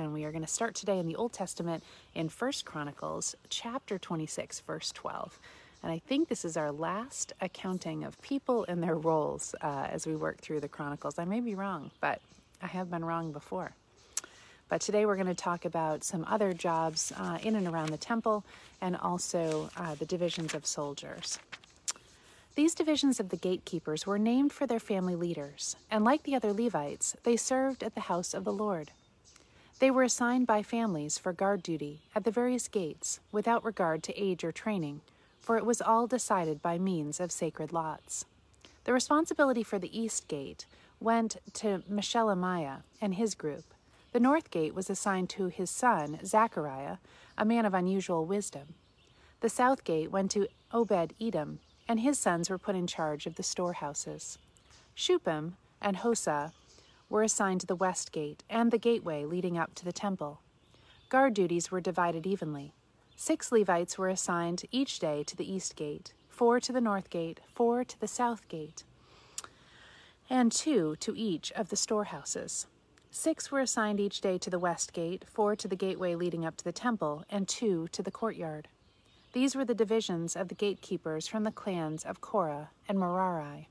and we are going to start today in the Old Testament in First Chronicles chapter 26, verse 12. And I think this is our last accounting of people and their roles uh, as we work through the Chronicles. I may be wrong, but I have been wrong before. But today we're going to talk about some other jobs uh, in and around the temple and also uh, the divisions of soldiers. These divisions of the gatekeepers were named for their family leaders, and like the other Levites, they served at the house of the Lord. They were assigned by families for guard duty at the various gates without regard to age or training, for it was all decided by means of sacred lots. The responsibility for the east gate went to Meshelemiah and his group. The north gate was assigned to his son, Zechariah, a man of unusual wisdom. The south gate went to Obed Edom and his sons were put in charge of the storehouses. Shuppim and Hosah were assigned to the west gate and the gateway leading up to the temple. Guard duties were divided evenly. Six Levites were assigned each day to the east gate, four to the north gate, four to the south gate, and two to each of the storehouses. Six were assigned each day to the west gate, four to the gateway leading up to the temple, and two to the courtyard. These were the divisions of the gatekeepers from the clans of Korah and Merari.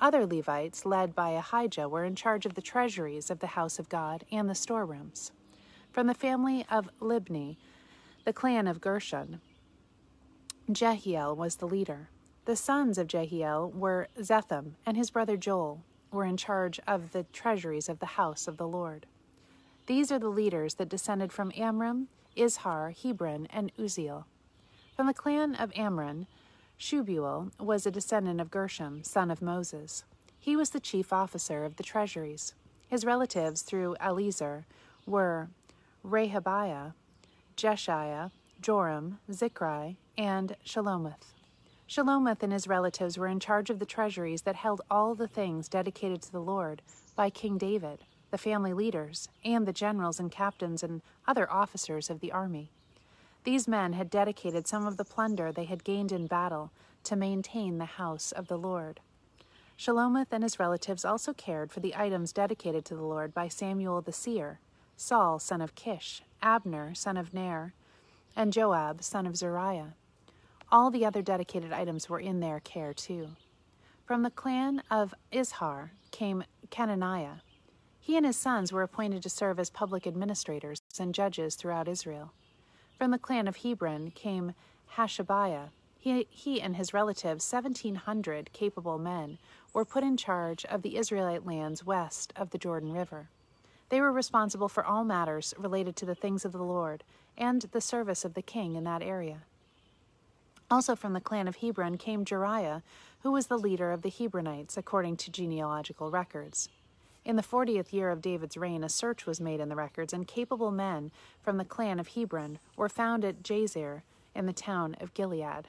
Other Levites, led by Ahijah, were in charge of the treasuries of the house of God and the storerooms. From the family of Libni, the clan of Gershon, Jehiel was the leader. The sons of Jehiel were Zetham and his brother Joel, were in charge of the treasuries of the house of the Lord. These are the leaders that descended from Amram, Izhar, Hebron, and Uzziel. From the clan of Amram, Shubuel was a descendant of Gershom, son of Moses. He was the chief officer of the treasuries. His relatives through Eliezer were Rehabiah, Jeshiah, Joram, Zichri, and Shelomith. Shelomith and his relatives were in charge of the treasuries that held all the things dedicated to the Lord by King David, the family leaders, and the generals and captains and other officers of the army. These men had dedicated some of the plunder they had gained in battle to maintain the house of the Lord. Shelomith and his relatives also cared for the items dedicated to the Lord by Samuel the seer, Saul son of Kish, Abner son of Ner, and Joab son of Zeruiah. All the other dedicated items were in their care too. From the clan of Izhar came Kenaniah. He and his sons were appointed to serve as public administrators and judges throughout Israel. From the clan of Hebron came Hashabiah. He, he and his relatives, 1,700 capable men, were put in charge of the Israelite lands west of the Jordan River. They were responsible for all matters related to the things of the Lord and the service of the king in that area. Also from the clan of Hebron came Jeriah, who was the leader of the Hebronites according to genealogical records. In the fortieth year of David's reign, a search was made in the records, and capable men from the clan of Hebron were found at Jazer in the town of Gilead.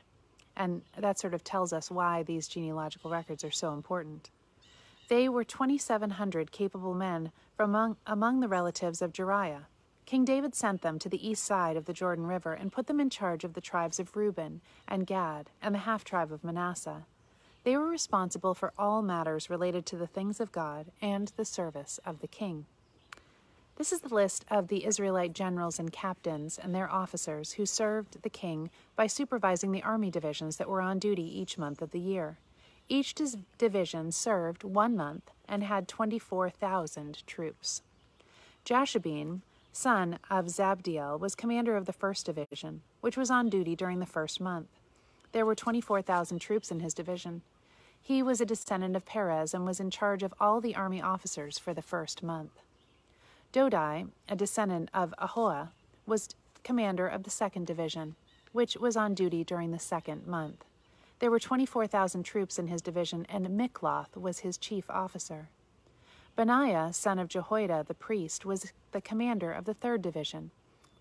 And that sort of tells us why these genealogical records are so important. They were 2,700 capable men from among, among the relatives of Jeriah. King David sent them to the east side of the Jordan River and put them in charge of the tribes of Reuben and Gad and the half tribe of Manasseh. They were responsible for all matters related to the things of God and the service of the king. This is the list of the Israelite generals and captains and their officers who served the king by supervising the army divisions that were on duty each month of the year. Each division served one month and had 24,000 troops. Jashobeam, son of Zabdiel, was commander of the first division, which was on duty during the first month. There were 24,000 troops in his division. He was a descendant of Perez and was in charge of all the army officers for the first month. Dodai, a descendant of Ahoah, was commander of the second division, which was on duty during the second month. There were 24,000 troops in his division, and Mikloth was his chief officer. Benaiah, son of Jehoiada the priest, was the commander of the third division,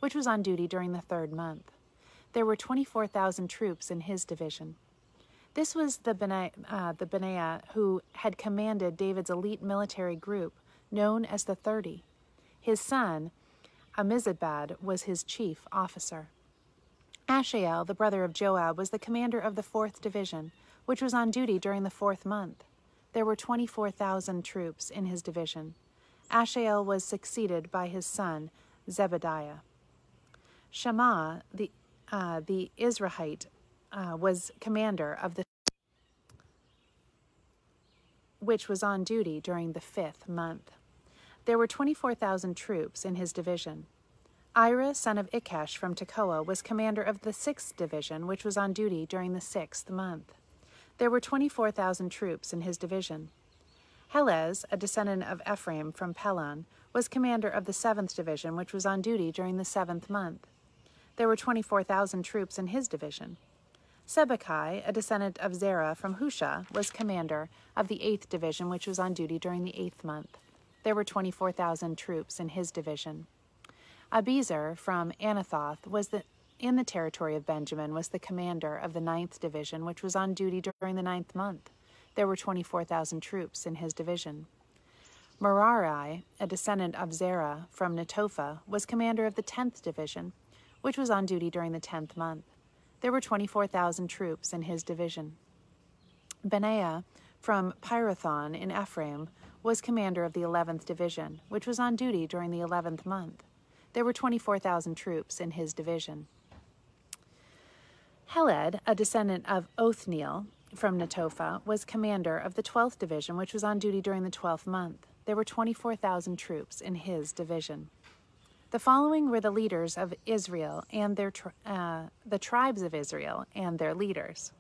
which was on duty during the third month. There were 24,000 troops in his division. This was the Benaiah, uh, the Benaiah who had commanded David's elite military group, known as the Thirty. His son, Ammizabad, was his chief officer. Ashael, the brother of Joab, was the commander of the fourth division, which was on duty during the fourth month. There were 24,000 troops in his division. Ashael was succeeded by his son, Zebediah. Shammah, the, uh, the Israelite, uh, was commander of the which was on duty during the fifth month. There were 24,000 troops in his division. Ira, son of Ikkesh from Tekoa, was commander of the sixth division, which was on duty during the sixth month. There were 24,000 troops in his division. Helez, a descendant of Ephraim from Pelon, was commander of the seventh division, which was on duty during the seventh month. There were 24,000 troops in his division. Sibbecai, a descendant of Zerah from Husha, was commander of the eighth division, which was on duty during the eighth month. There were 24,000 troops in his division. Abiezer from Anathoth was the, in the territory of Benjamin was the commander of the ninth division, which was on duty during the ninth month. There were 24,000 troops in his division. Merari, a descendant of Zerah from Netophah, was commander of the tenth division, which was on duty during the tenth month. There were 24,000 troops in his division. Benaiah from Pirathon in Ephraim was commander of the 11th Division, which was on duty during the 11th month. There were 24,000 troops in his division. Heled, a descendant of Othniel from Netophah, was commander of the 12th Division, which was on duty during the 12th month. There were 24,000 troops in his division. The following were the leaders of Israel and their uh, the tribes of Israel and their leaders.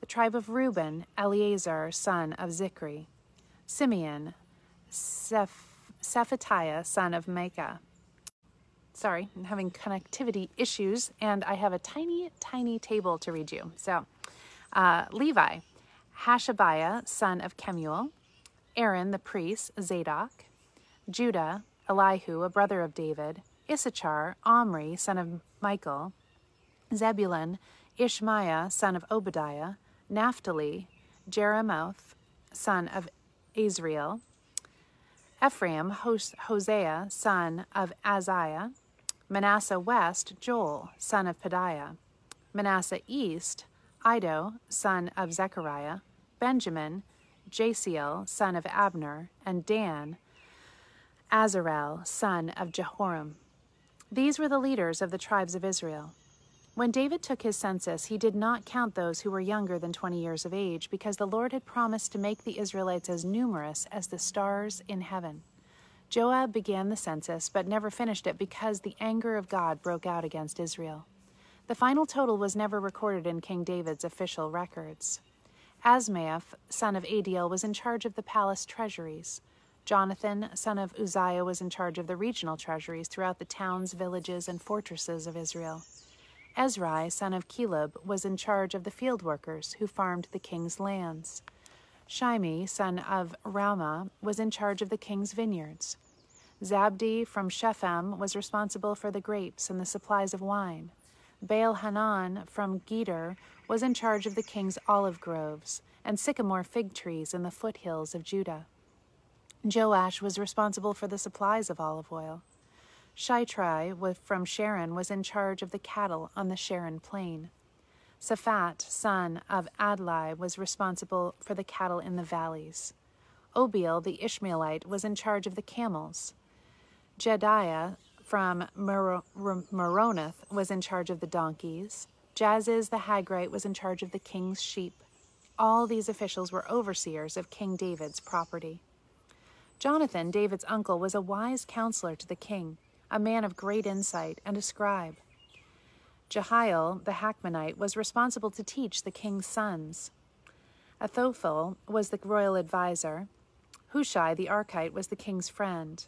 The tribe of Reuben, Eleazar, son of Zikri. Simeon, Seph- Shephatiah, son of Micah. Sorry, I'm having connectivity issues, and I have a tiny, tiny table to read you. So, uh, Levi, Hashabiah, son of Kemuel. Aaron, the priest, Zadok. Judah, Elihu, a brother of David. Issachar, Omri, son of Michael. Zebulun, Ishmaiah, son of Obadiah. Naphtali, Jeremoth, son of Azriel. Ephraim, Hosea, son of Aziah. Manasseh west, Joel, son of Pedaiah. Manasseh east, Iddo, son of Zechariah. Benjamin, Jasiel, son of Abner. And Dan, Azarel, son of Jehoram. These were the leaders of the tribes of Israel. When David took his census, he did not count those who were younger than 20 years of age, because the Lord had promised to make the Israelites as numerous as the stars in heaven. Joab began the census, but never finished it because the anger of God broke out against Israel. The final total was never recorded in King David's official records. Azmaveth, son of Adiel, was in charge of the palace treasuries. Jonathan, son of Uzziah, was in charge of the regional treasuries throughout the towns, villages, and fortresses of Israel. Ezrai, son of Caleb, was in charge of the field workers who farmed the king's lands. Shimei, son of Ramah, was in charge of the king's vineyards. Zabdi from Shephem was responsible for the grapes and the supplies of wine. Baal Hanan from Geder was in charge of the king's olive groves and sycamore fig trees in the foothills of Judah. Joash was responsible for the supplies of olive oil. Shitrai from Sharon was in charge of the cattle on the Sharon plain. Shaphat, son of Adlai, was responsible for the cattle in the valleys. Obiel the Ishmaelite, was in charge of the camels. Jediah from Meronoth was in charge of the donkeys. Jaziz the Hagrite was in charge of the king's sheep. All these officials were overseers of King David's property. Jonathan, David's uncle, was a wise counselor to the king a man of great insight and a scribe. Jehiel, the Hakmonite, was responsible to teach the king's sons. Ahithophel was the royal adviser. Hushai, the Archite, was the king's friend.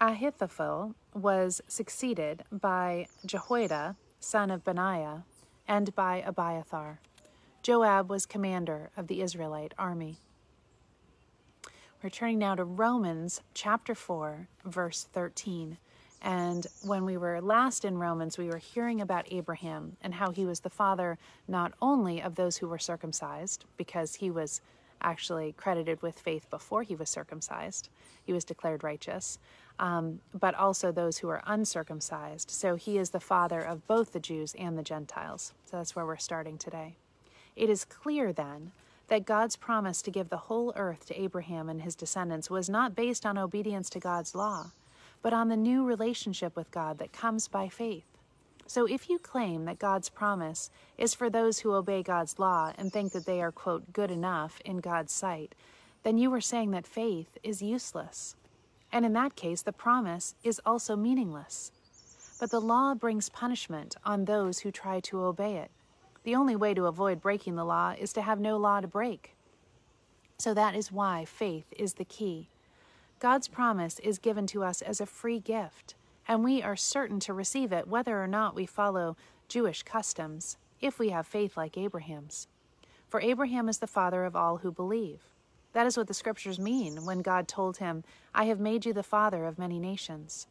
Ahithophel was succeeded by Jehoiada, son of Benaiah, and by Abiathar. Joab was commander of the Israelite army. We're turning now to Romans chapter 4, verse 13. And when we were last in Romans, we were hearing about Abraham and how he was the father not only of those who were circumcised, because he was actually credited with faith before he was circumcised, he was declared righteous, um, but also those who are uncircumcised. So he is the father of both the Jews and the Gentiles. So that's where we're starting today. It is clear then that God's promise to give the whole earth to Abraham and his descendants was not based on obedience to God's law but on the new relationship with God that comes by faith. So if you claim that God's promise is for those who obey God's law and think that they are, quote, good enough in God's sight, then you are saying that faith is useless. And in that case, the promise is also meaningless. But the law brings punishment on those who try to obey it. The only way to avoid breaking the law is to have no law to break. So that is why faith is the key. God's promise is given to us as a free gift, and we are certain to receive it whether or not we follow Jewish customs, if we have faith like Abraham's. For Abraham is the father of all who believe. That is what the scriptures mean when God told him, I have made you the father of many nations.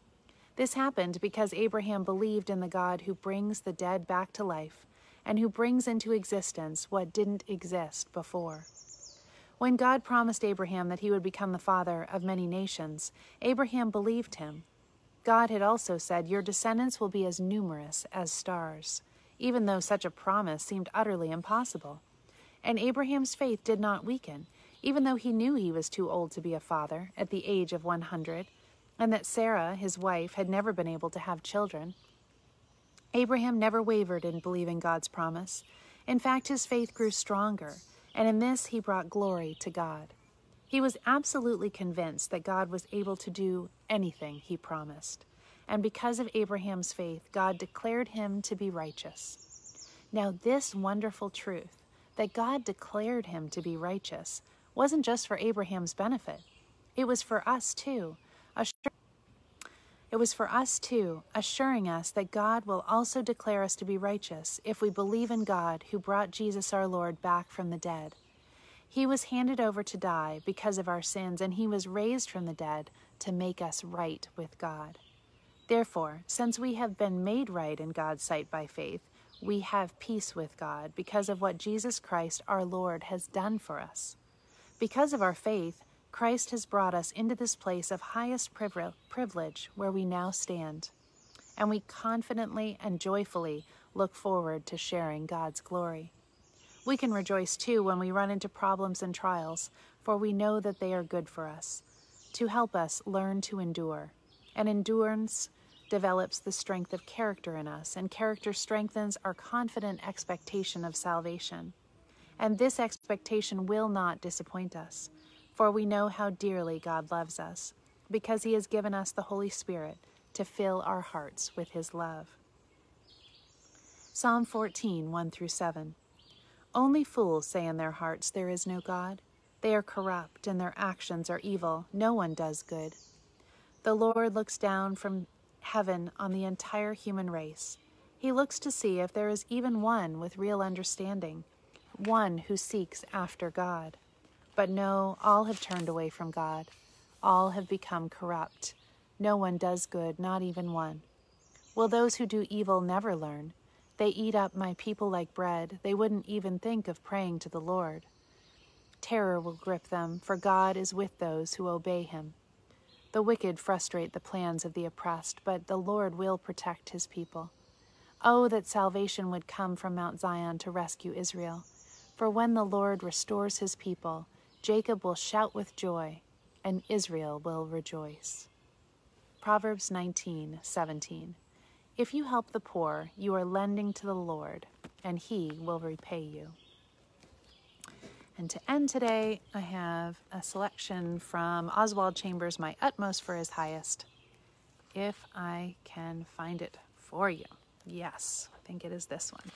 This happened because Abraham believed in the God who brings the dead back to life and who brings into existence what didn't exist before. When God promised Abraham that he would become the father of many nations, Abraham believed him. God had also said, Your descendants will be as numerous as stars, even though such a promise seemed utterly impossible. And Abraham's faith did not weaken, even though he knew he was too old to be a father at the age of 100, and that Sarah, his wife, had never been able to have children. Abraham never wavered in believing God's promise. In fact, his faith grew stronger and in this he brought glory to God. He was absolutely convinced that God was able to do anything he promised. And because of Abraham's faith, God declared him to be righteous. Now, this wonderful truth, that God declared him to be righteous, wasn't just for Abraham's benefit, it was for us too. It was for us too, assuring us that God will also declare us to be righteous if we believe in God who brought Jesus our Lord back from the dead. He was handed over to die because of our sins, and he was raised from the dead to make us right with God. Therefore, since we have been made right in God's sight by faith, we have peace with God because of what Jesus Christ our Lord has done for us. Because of our faith, Christ has brought us into this place of highest privilege where we now stand, and we confidently and joyfully look forward to sharing God's glory. We can rejoice too when we run into problems and trials, for we know that they are good for us, to help us learn to endure. And endurance develops the strength of character in us, and character strengthens our confident expectation of salvation. And this expectation will not disappoint us for we know how dearly God loves us, because he has given us the Holy Spirit to fill our hearts with his love. Psalm 14, 1 through 7. Only fools say in their hearts, There is no God. They are corrupt, and their actions are evil. No one does good. The Lord looks down from heaven on the entire human race. He looks to see if there is even one with real understanding, one who seeks after God. But no, all have turned away from God. All have become corrupt. No one does good, not even one. Will those who do evil never learn? They eat up my people like bread. They wouldn't even think of praying to the Lord. Terror will grip them, for God is with those who obey him. The wicked frustrate the plans of the oppressed, but the Lord will protect his people. Oh, that salvation would come from Mount Zion to rescue Israel. For when the Lord restores his people, Jacob will shout with joy, and Israel will rejoice. Proverbs 19 17. If you help the poor, you are lending to the Lord, and he will repay you. And to end today, I have a selection from Oswald Chambers, My Utmost for His Highest. If I can find it for you. Yes, I think it is this one.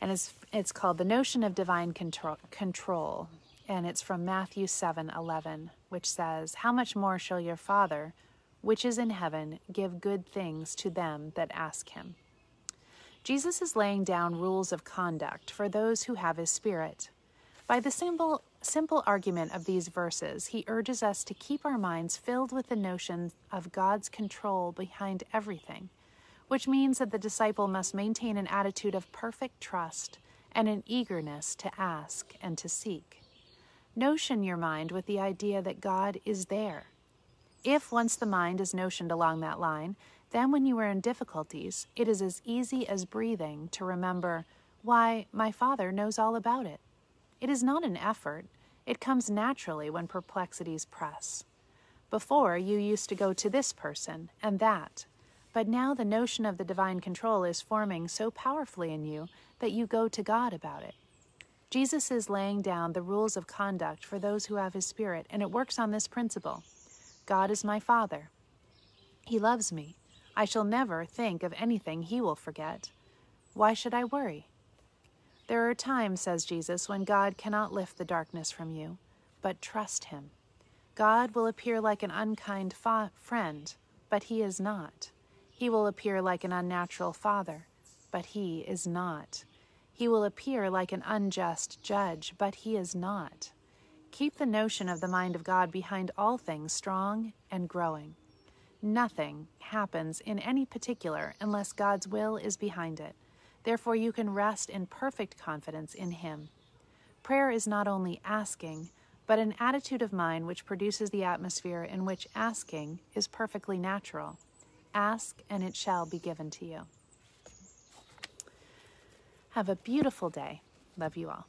And it's, it's called The Notion of Divine Control. control and it's from Matthew 7 11, which says, How much more shall your Father, which is in heaven, give good things to them that ask him? Jesus is laying down rules of conduct for those who have his Spirit. By the simple simple argument of these verses, he urges us to keep our minds filled with the notion of God's control behind everything, which means that the disciple must maintain an attitude of perfect trust and an eagerness to ask and to seek. Notion your mind with the idea that God is there. If once the mind is notioned along that line, then when you are in difficulties, it is as easy as breathing to remember, why, my Father knows all about it. It is not an effort, it comes naturally when perplexities press. Before, you used to go to this person and that, but now the notion of the divine control is forming so powerfully in you that you go to God about it. Jesus is laying down the rules of conduct for those who have His Spirit, and it works on this principle God is my Father. He loves me. I shall never think of anything He will forget. Why should I worry? There are times, says Jesus, when God cannot lift the darkness from you, but trust Him. God will appear like an unkind fa- friend, but He is not. He will appear like an unnatural father, but He is not. He will appear like an unjust judge, but He is not. Keep the notion of the mind of God behind all things strong and growing. Nothing happens in any particular unless God's will is behind it. Therefore, you can rest in perfect confidence in Him. Prayer is not only asking, but an attitude of mind which produces the atmosphere in which asking is perfectly natural. Ask, and it shall be given to you. Have a beautiful day. Love you all.